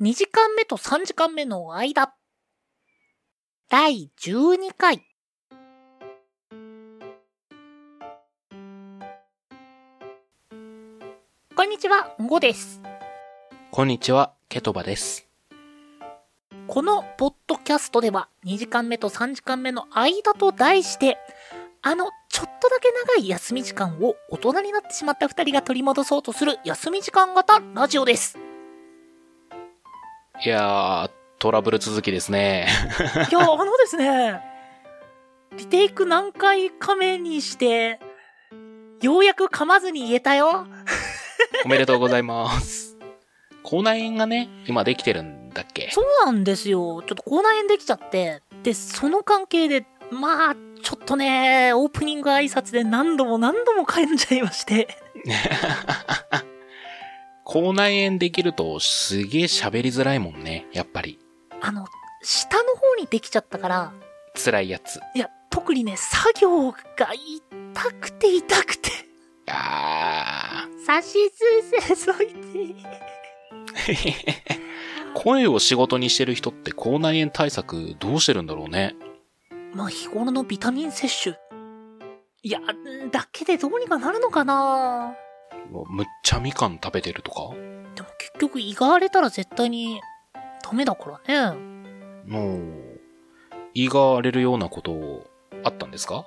2時間目と3時間目の間。第12回。こんにちは、ゴです。こんにちは、ケトバです。このポッドキャストでは2時間目と3時間目の間と題して、あのちょっとだけ長い休み時間を大人になってしまった2人が取り戻そうとする休み時間型ラジオです。いやー、トラブル続きですね。いや、あのですね、リテイク何回か目にして、ようやく噛まずに言えたよ。おめでとうございます。口内炎がね、今できてるんだっけ？そうなんですよ。ちょっと口内炎できちゃって。で、その関係で、まあ、ちょっとね、オープニング挨拶で何度も何度も噛んじゃいまして。口内炎できるとすげー喋りづらいもんね、やっぱり。あの、下の方にできちゃったから、辛いやつ。いや、特にね、作業が痛くて痛くて。あさしすせそいて。ー。声を仕事にしてる人って口内炎対策どうしてるんだろうね。まあ、日頃のビタミン摂取。いや、だけでどうにかなるのかなもうむっちゃみかん食べてるとか？でも結局胃が荒れたら絶対にダメだからね。もう、胃が荒れるようなことあったんですか？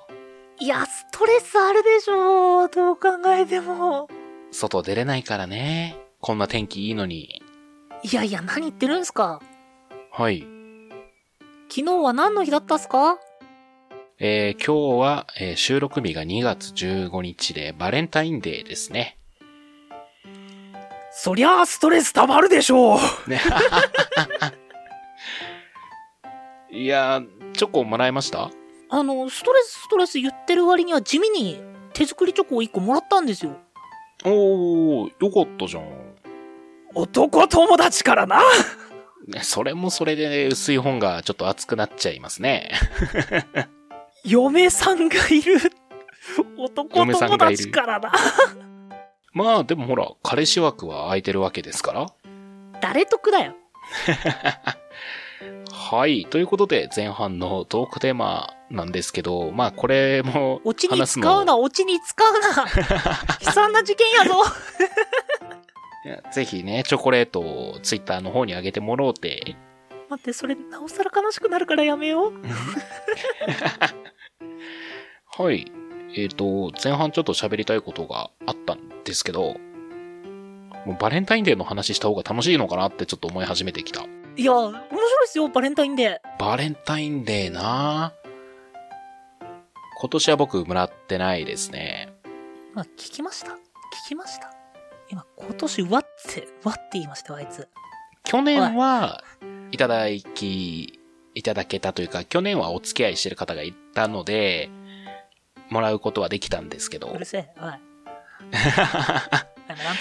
いや、ストレスあるでしょどう考えても。外出れないからね。こんな天気いいのに。いやいや、何言ってるんすか？はい。昨日は何の日だったっすか？えー今日は、えー収録日が2月15日でバレンタインデーですね。そりゃあストレス溜まるでしょう。ねいやー、チョコもらいました？あの、ストレスストレス言ってる割には地味に手作りチョコを1個もらったんですよ。おー、よかったじゃん。男友達からな。ね、それもそれで薄い本がちょっと熱くなっちゃいますね。嫁さんがいる。男友達からな。まあでもほら、彼氏枠は空いてるわけですから。誰得だよ。はい。ということで、前半のトークテーマなんですけど、まあこれもオチに使うな、オチに使うな。悲惨な事件やぞ。ぜひね、チョコレートをツイッターの方に上げてもろうて。待って、それ、なおさら悲しくなるからやめよう。はい。えっ、と、前半ちょっと喋りたいことがあったんですけど、もうバレンタインデーの話した方が楽しいのかなってちょっと思い始めてきた。いや、面白いですよ、バレンタインデー。バレンタインデーな今年は僕もらってないですね。今、聞きました？聞きました？今、今年、わって、わって言いましたよ、あいつ。去年は、いただき、いただけたというか、去年はお付き合いしてる方がいたので、もらうことはできたんですけど。うる、せえ、おい。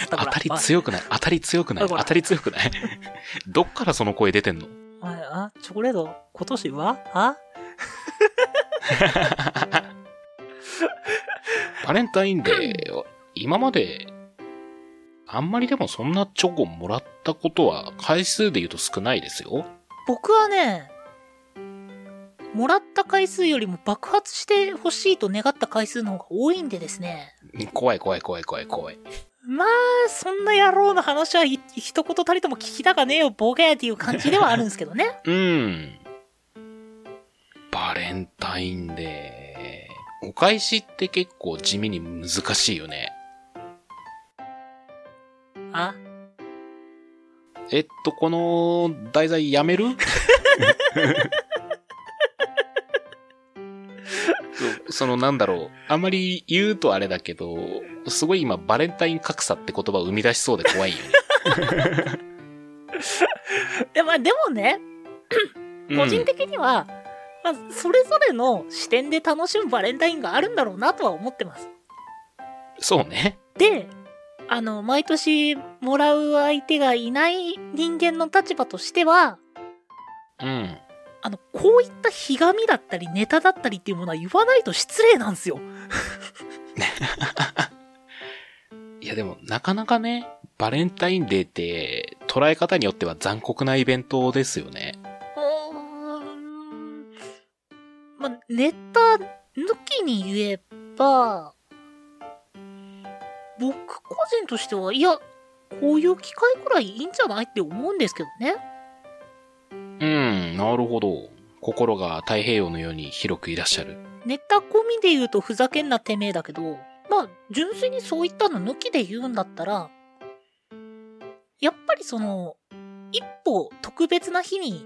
当たり強くない。当たり強くない。当たり強くない。どっからその声出てんの？おい、あ、チョコレート、今年は？あ？バレンタインデー、今まで、あんまりでもそんなチョコもらったことは回数で言うと少ないですよ。僕はね、もらった回数よりも爆発してほしいと願った回数の方が多いんでですね。怖い怖い怖い怖い怖い。まあ、そんな野郎の話はひ一言たりとも聞きたかねえよ、ボケーっていう感じではあるんですけどね。うん。バレンタインデー。お返しって結構地味に難しいよね。あ？えっと、この題材やめる？そのなんだろう。あまり言うとあれだけど、すごい今バレンタイン格差って言葉を生み出しそうで怖いよね。でまあ、でもね、うん個人的には、まあ、それぞれの視点で楽しむバレンタインがあるんだろうなとは思ってます。そうね。で、あの、毎年もらう相手がいない人間の立場としては、うん。あの、こういったひがみだったりネタだったりっていうものは言わないと失礼なんですよ。いやでも、なかなかね、バレンタインデーって、捉え方によっては残酷なイベントですよね。まあ、ネタ抜きに言えば、僕個人としては、いや、こういう機会くらいいいんじゃないって思うんですけどね。うん、なるほど。心が太平洋のように広くいらっしゃる。ネタ込みで言うとふざけんなてめえだけど、まあ、純粋にそういったの抜きで言うんだったら、やっぱりその、一歩特別な日に、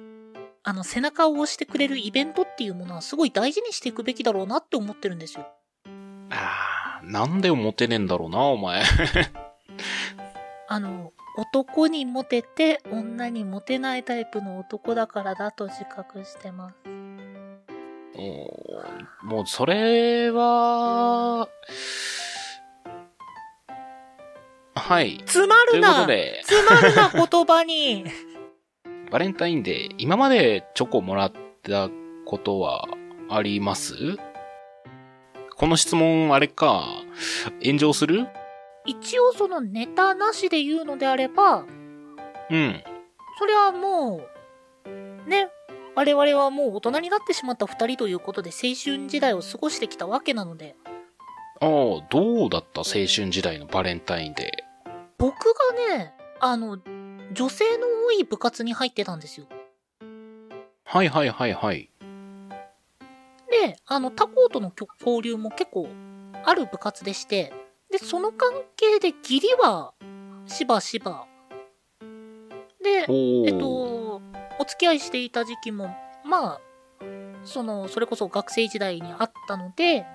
あの、背中を押してくれるイベントっていうものはすごい大事にしていくべきだろうなって思ってるんですよ。あー、なんでモテねえんだろうな、お前。あの、男にモテて女にモテないタイプの男だからだと自覚してます。もう、それは、はい。つまるなで、つまるな言葉に。バレンタインデー、今までチョコもらったことはあります？この質問、あれか、炎上する？一応そのネタなしで言うのであれば、うん。それはもう、ね、我々はもう大人になってしまった二人ということで青春時代を過ごしてきたわけなので、ああ、どうだった？青春時代のバレンタインデ僕がね、あの、女性の多い部活に入ってたんですよ。ー。はいはいはいはい。で、あの、他校との交流も結構ある部活でして、で、その関係で義理はしばしば。で。えっと、お付き合いしていた時期も、まあ、その、それこそ学生時代にあったので、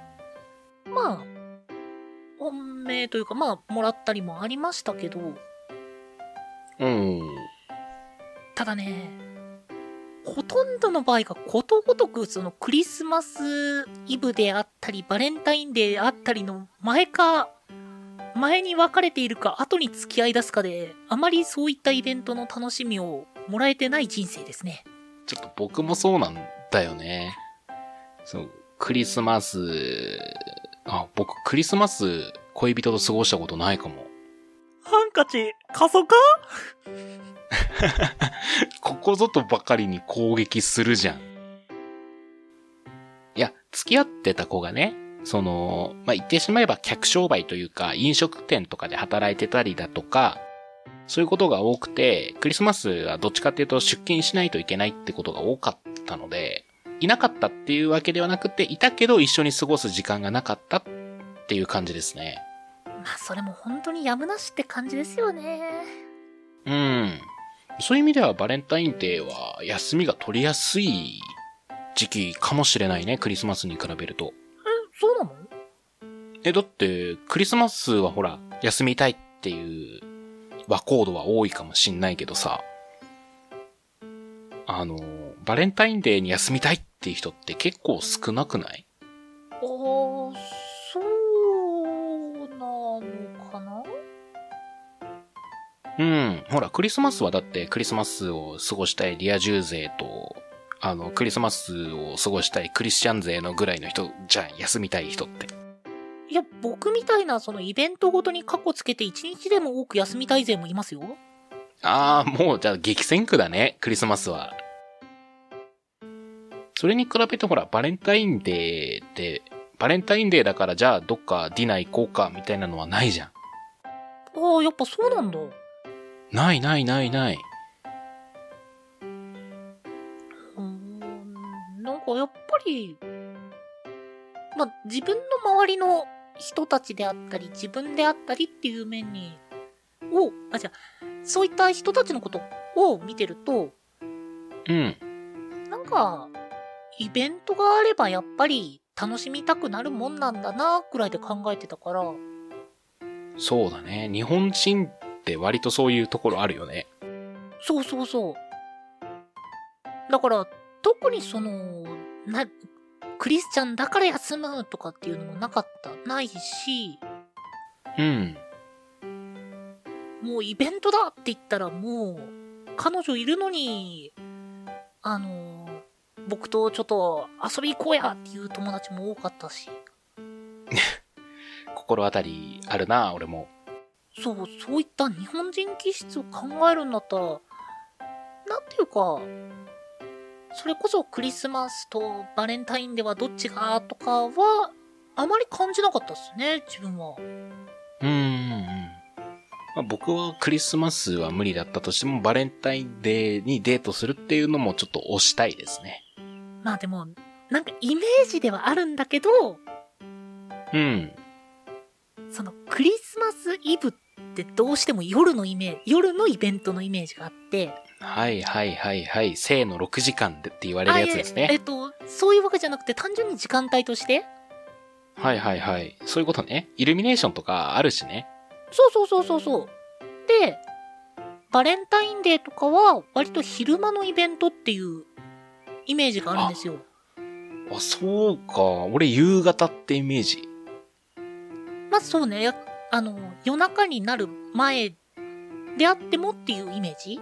まあ、本命というか、まあ、もらったりもありましたけど、うん。ただね、ほとんどの場合がことごとくそのクリスマスイブであったり、バレンタインデーであったりの前か、前に別れているか後に付き合い出すかで、あまりそういったイベントの楽しみをもらえてない人生ですね。ちょっと僕もそうなんだよね。そう、クリスマス、あ、僕クリスマス恋人と過ごしたことないかも。ハンカチ、過疎か ここぞとばかりに攻撃するじゃん。いや、付き合ってた子がね、その、まあ、言ってしまえば客商売というか、飲食店とかで働いてたりだとか、そういうことが多くて、クリスマスはどっちかっていうと出勤しないといけないってことが多かったので、いなかったっていうわけではなくて、いたけど一緒に過ごす時間がなかったっていう感じですね。まあ、それも本当にやむなしって感じですよね。うん。そういう意味ではバレンタインデーは休みが取りやすい時期かもしれないね、クリスマスに比べると。え、そうなの？え、だって、クリスマスはほら、休みたいっていう和コードは多いかもしんないけどさ、あの、バレンタインデーに休みたいっていう人って結構少なくない？うん。ほら、クリスマスはだってクリスマスを過ごしたいリア充勢と、あの、クリスマスを過ごしたいクリスチャン勢のぐらいの人じゃん、休みたい人って。いや、僕みたいなそのイベントごとにカッコつけて一日でも多く休みたい勢もいますよ。ああ、もうじゃあ激戦区だね、クリスマスは。それに比べてほら、バレンタインデーって、バレンタインデーだからじゃあどっかディナー行こうかみたいなのはないじゃん。ああ、やっぱそうなんだ。ないないないない。うーん、なんかやっぱり、まあ、自分の周りの人たちであったり、自分であったりっていう面に、を、あ、じゃあそういった人たちのことを見てると、うん。なんか、イベントがあればやっぱり楽しみたくなるもんなんだな、くらいで考えてたから、そうだね。日本人って割とそういうところあるよね。そうそうそう。だから、特にその、な、クリスチャンだから休むとかっていうのもなかった。ないし、うん。もうイベントだって言ったらもう、彼女いるのに、あの、僕とちょっと遊び行こうやっていう友達も多かったし。心当たりあるな、俺も。そう、そういった日本人気質を考えるんだったら、なんていうか、それこそクリスマスとバレンタインではどっちがとかは、あまり感じなかったっすね、自分は。うんうんうん。まあ、僕はクリスマスは無理だったとしても、バレンタインデーにデートするっていうのもちょっと推したいですね。まあでも、なんかイメージではあるんだけど、うん。そのクリスマスイブってどうしても夜のイメージ、夜のイベントのイメージがあって、はいはいはいはい。生の6時間でって言われるやつですね。ええっと、そういうわけじゃなくて単純に時間帯として、はいはいはい。そういうことね。イルミネーションとかあるしね。そうそうそうそうそう。で、バレンタインデーとかは割と昼間のイベントっていうイメージがあるんですよ。あ、そうか。俺夕方ってイメージ。まあそうね、やあの、夜中になる前であってもっていうイメージ？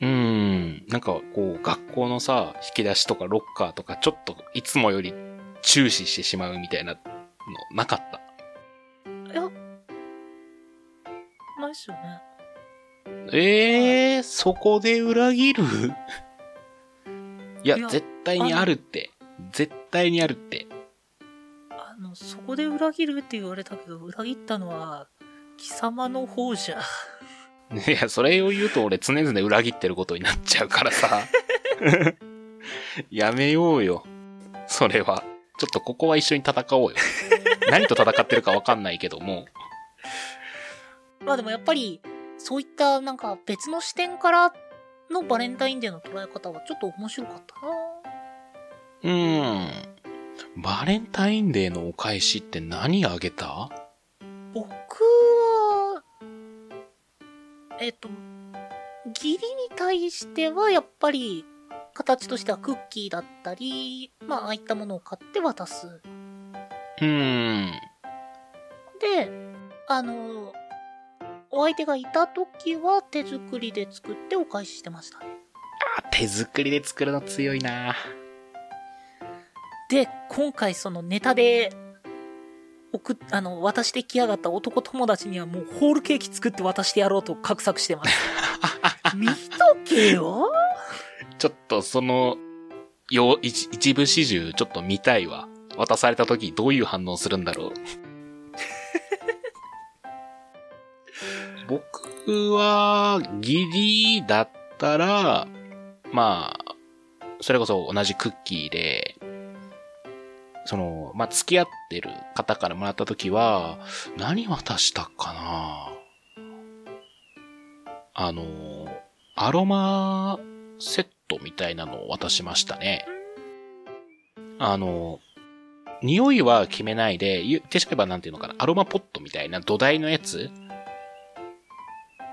うーん。なんかこう、学校のさ、引き出しとかロッカーとか、ちょっといつもより注視してしまうみたいなのなかった？いや、ないっすよね。ええー、そこで裏切る？いや絶対にあるって。絶対にあるって。あの、そこで裏切るって言われたけど、裏切ったのは、貴様の方じゃ。いや、それを言うと俺常々裏切ってることになっちゃうからさ。やめようよ。それは。ちょっとここは一緒に戦おうよ。何と戦ってるかわかんないけども。まあでもやっぱり、そういったなんか別の視点からのバレンタインデーの捉え方はちょっと面白かったなうーん。バレンタインデーのお返しって何あげた？僕は、えっと、義理に対してはやっぱり、形としてはクッキーだったり、まあ、ああいったものを買って渡す。うーん。で、あの、お相手がいた時は手作りで作ってお返ししてましたね。あ、手作りで作るの強いなで、今回そのネタで、送っ、あの、渡してきやがった男友達にはもうホールケーキ作って渡してやろうと画策してます。見とけよちょっとその、よ、一一部始終ちょっと見たいわ。渡された時どういう反応するんだろう。僕は、ギリだったら、まあ、それこそ同じクッキーで、その、まあ、付き合ってる方からもらった時は、何渡したかな？あの、アロマセットみたいなのを渡しましたね。あの、匂いは決めないで、言ってしまえばなんていうのかな、アロマポットみたいな土台のやつ？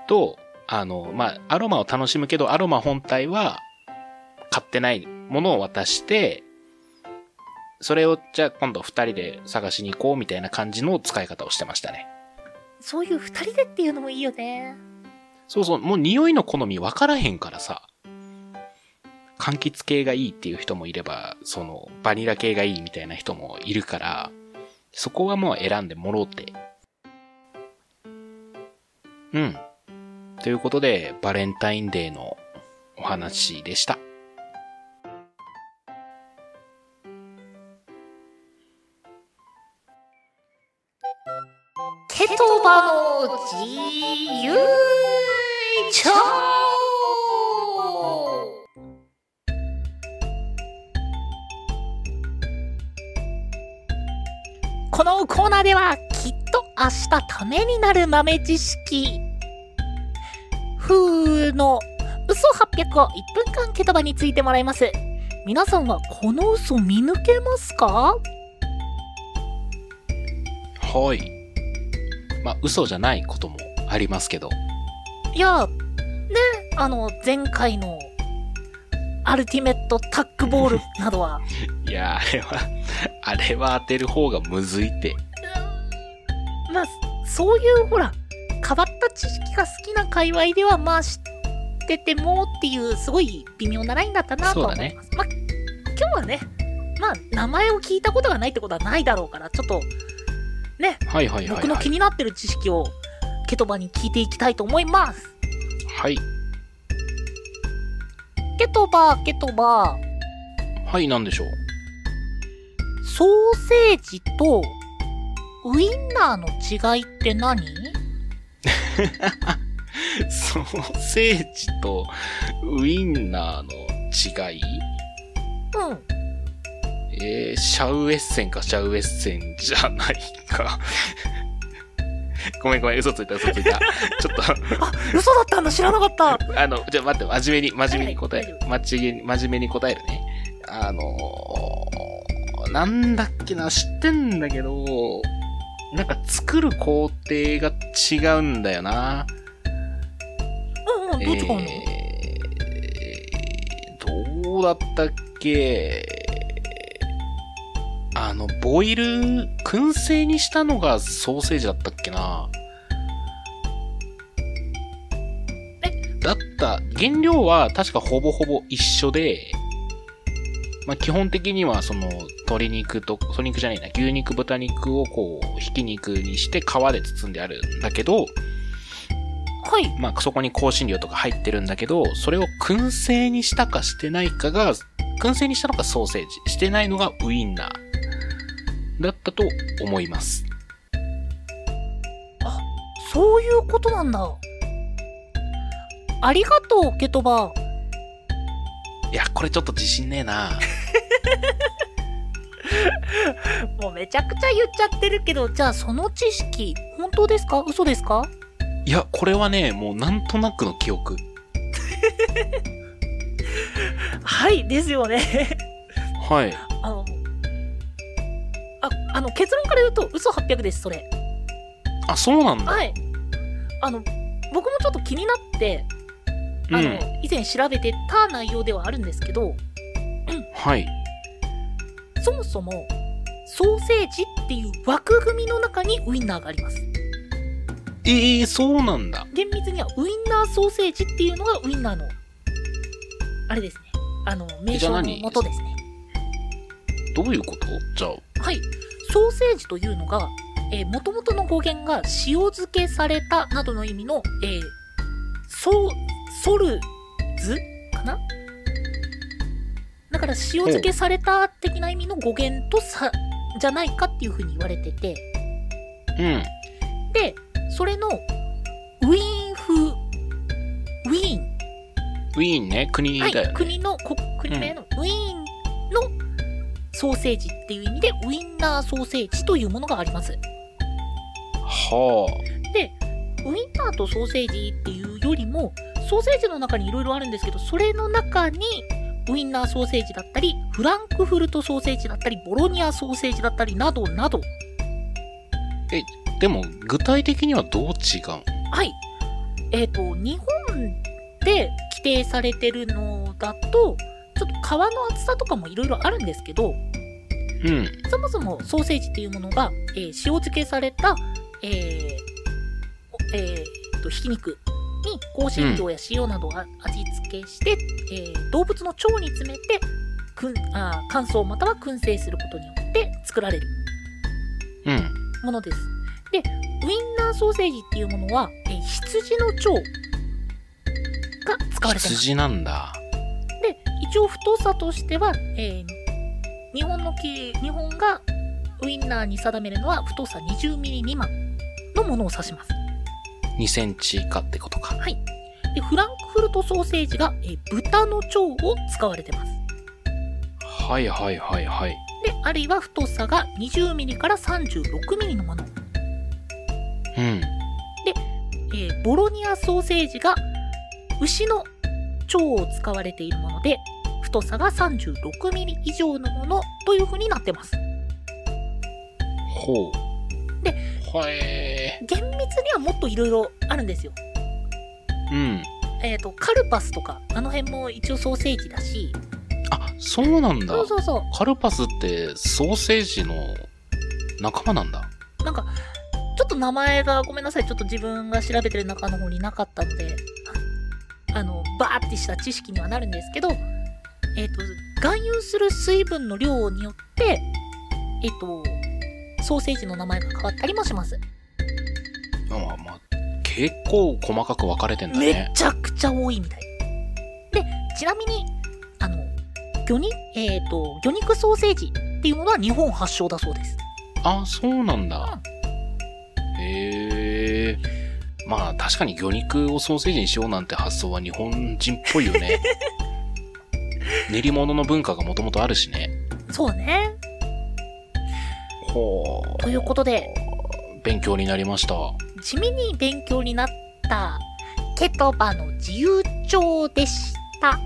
と、あの、まあ、アロマを楽しむけど、アロマ本体は買ってないものを渡して、それをじゃあ今度二人で探しに行こうみたいな感じの使い方をしてましたね。そういう二人でっていうのもいいよね。そうそう、もう匂いの好み分からへんからさ。柑橘系がいいっていう人もいれば、その、バニラ系がいいみたいな人もいるから、そこはもう選んでもろうて。うん。ということで、バレンタインデーのお話でした。ケトバの自由帳このコーナーではきっと明日ためになる豆知識。風の嘘800を1分間ケトバについてもらいます。皆さんはこの嘘見抜けますか？はい。まあ、嘘じゃないこともありますけど。いや、ね、あの、前回の、アルティメットタックボールなどは、いや、あれは、あれは当てる方がむずいって。まあ、そういう、ほら、変わった知識が好きな界隈では、まあ、知っててもっていう、すごい微妙なラインだったなとは思います。まあ、今日はね、まあ、名前を聞いたことがないってことはないだろうから、ちょっと、ね、はいはいはい、はい。僕の気になってる知識をケトバに聞いていきたいと思います。はい。ケトバ、ケトバ、はい、なんでしょう。ソーセージとウインナーの違いって何？ソーセージとウインナーの違い？うん。えー、シャウエッセンかシャウエッセンじゃないか。ごめんごめん、嘘ついた嘘ついた。ちょっあ、嘘だったんだ、知らなかった。と、あの、じゃあ待って、真面目に、真面目に答えるはい。真面目に、真面目に答えるね。あのー、なんだっけな、知ってんだけど、なんか作る工程が違うんだよな。うんうん、どう違うの、えー、どうだったっけ？あの、ボイル、燻製にしたのがソーセージだったっけなだった、原料は確かほぼほぼ一緒で、まあ、基本的にはその鶏肉と、鶏肉じゃないな、牛肉、豚肉をこう、ひき肉にして皮で包んであるんだけど、はい。まあ、そこに香辛料とか入ってるんだけど、それを燻製にしたかしてないかが、燻製にしたのがソーセージ、してないのがウインナー。だったと思います。そういうことなんだ。ありがとう、ケトバ。いや、これちょっと自信ねえな。もうめちゃくちゃ言っちゃってるけど、じゃあその知識、本当ですか？嘘ですか？いや、これはね、もうなんとなくの記憶。はい、ですよね。はい。あの、あ、あの、結論から言うと、嘘800です、それ。あ、そうなんだ。はい。あの、僕もちょっと気になって、あの、うん。以前調べてた内容ではあるんですけど、はい。そもそも、ソーセージっていう枠組みの中にウインナーがあります。ええー、そうなんだ。厳密にはウインナーソーセージっていうのがウインナーの、あれですね。あの、名称の元ですね。どういうこと？じゃあ。はい。ソーセージというのが、えー、元々の語源が塩漬けされたなどの意味の、えー、ソ、ソルズかな？だから塩漬けされた的な意味の語源とさ、じゃないかっていうふうに言われてて、うん。で、それの、ウィーン風、ウィーンウィーンね、国はいだよね。、国のこ国名のウィーンのソーセージっていう意味でウインナーソーセージというものがあります。はで、ウインナーとソーセージっていうよりも、ソーセージの中にいろいろあるんですけど、それの中にウインナーソーセージだったり、フランクフルトソーセージだったり、ボロニアソーセージだったりなどなど、あ。でも、具体的にはどう違うんはい。えっ、と、日本で規定されてるのだと、ちょっと皮の厚さとかもいろいろあるんですけど、うん。そもそもソーセージっていうものが、えー塩漬けされた、えーおえーと、ひき肉に香辛料や塩などをあ味付けして、えー動物の腸に詰めて、くんあー乾燥または燻製することによって作られるうん。ものです。で、ウインナーソーセージっていうものは、えー羊の腸が使われてます。羊なんだ。で、一応太さとしては、えー日本のき日本がウインナーに定めるのは太さ20ミリ未満のものを指します。2センチ以下ってことか。で、フランクフルトソーセージが、えー豚の腸を使われてます。はいはいはいはい。で、あるいは太さが20ミリから36ミリのもの。うん。えーボロニアソーセージが牛の腸を使われているもので、太さが36ミリ以上のものという風になってます。ほう。で、はえ厳密にはもっといろいろあるんですよ。ー。うん。えっ、と、カルパスとか、あの辺も一応ソーセージだし、あ、そうなんだそう。そうそカルパスってソーセージの仲間なんだ。う。なんか、ちょっと名前がごめんなさい。ちょっと自分が調べてる中の方になかったので、あの、バーってした知識にはなるんですけど、えっ、と、含有する水分の量によって、えっ、と、ソーセージの名前が変わったりもします。まあまあ、結構細かく分かれてんだめね。ちゃくちゃ多いみたい。で、ちなみに、あの、魚肉、えっ、と、魚肉ソーセージっていうものは日本発祥だそうです。あ、そうなんだ。へえ。まあ確かに魚肉をソーセージにしようなんて発想は日本人っぽいよね。練り物の文化がもともとあるしね。そうね。ほう。ということで、勉強になりました。地味に勉強になったケトバの自由帳でした。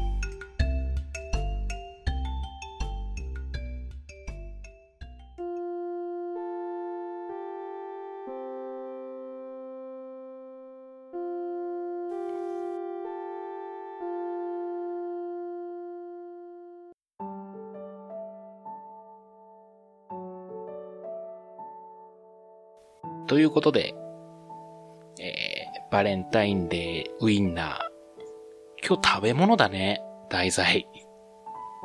ということで、えー、バレンタインデーウインナー。今日食べ物だね、題材。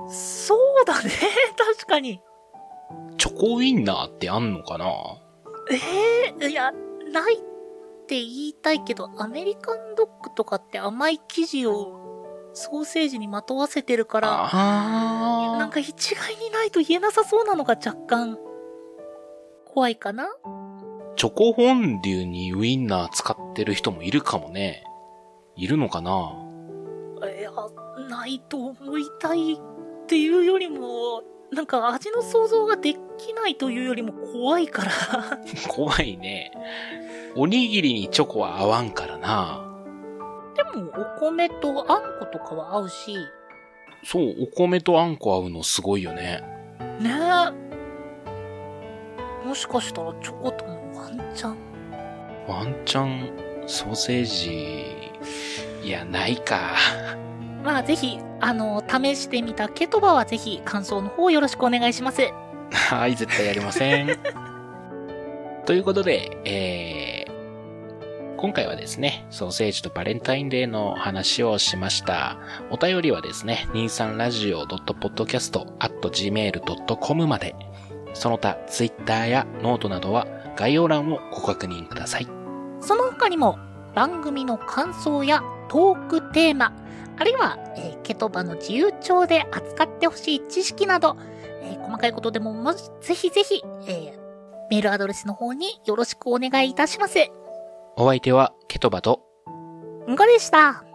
そうだね。確かに。チョコウインナーってあんのかな？ええいや、ないって言いたいけど、アメリカンドッグとかって甘い生地をソーセージにまとわせてるから、あなんか一概にないと言えなさそうなのが若干、怖いかな？チョコフォンデュにウインナー使ってる人もいるかもね。いるのかな？いや、ないと思いたいっていうよりも、なんか味の想像ができないというよりも怖いから。怖いね。おにぎりにチョコは合わんからな。でも、お米とあんことかは合うし、そう、お米とあんこ合うのすごいよね。ねえ。もしかしたらチョコとチャン。ワンチャン、ソーセージ、いや、ないか。まあ、ぜひ、あの、試してみたケトバはぜひ感想の方よろしくお願いします。はい、絶対やりません。ということで、えー、今回はですね、ソーセージとバレンタインデーの話をしました。お便りはですね、23radio.podcast.gmail.com まで、その他、 Twitter やノートなどは概要欄をご確認ください。その他にも、番組の感想やトークテーマ、あるいは、えーケトバの自由帳で扱ってほしい知識など、えー細かいことでももしぜひぜひ、えーメールアドレスの方によろしくお願いいたします。お相手はケトバとんごでした。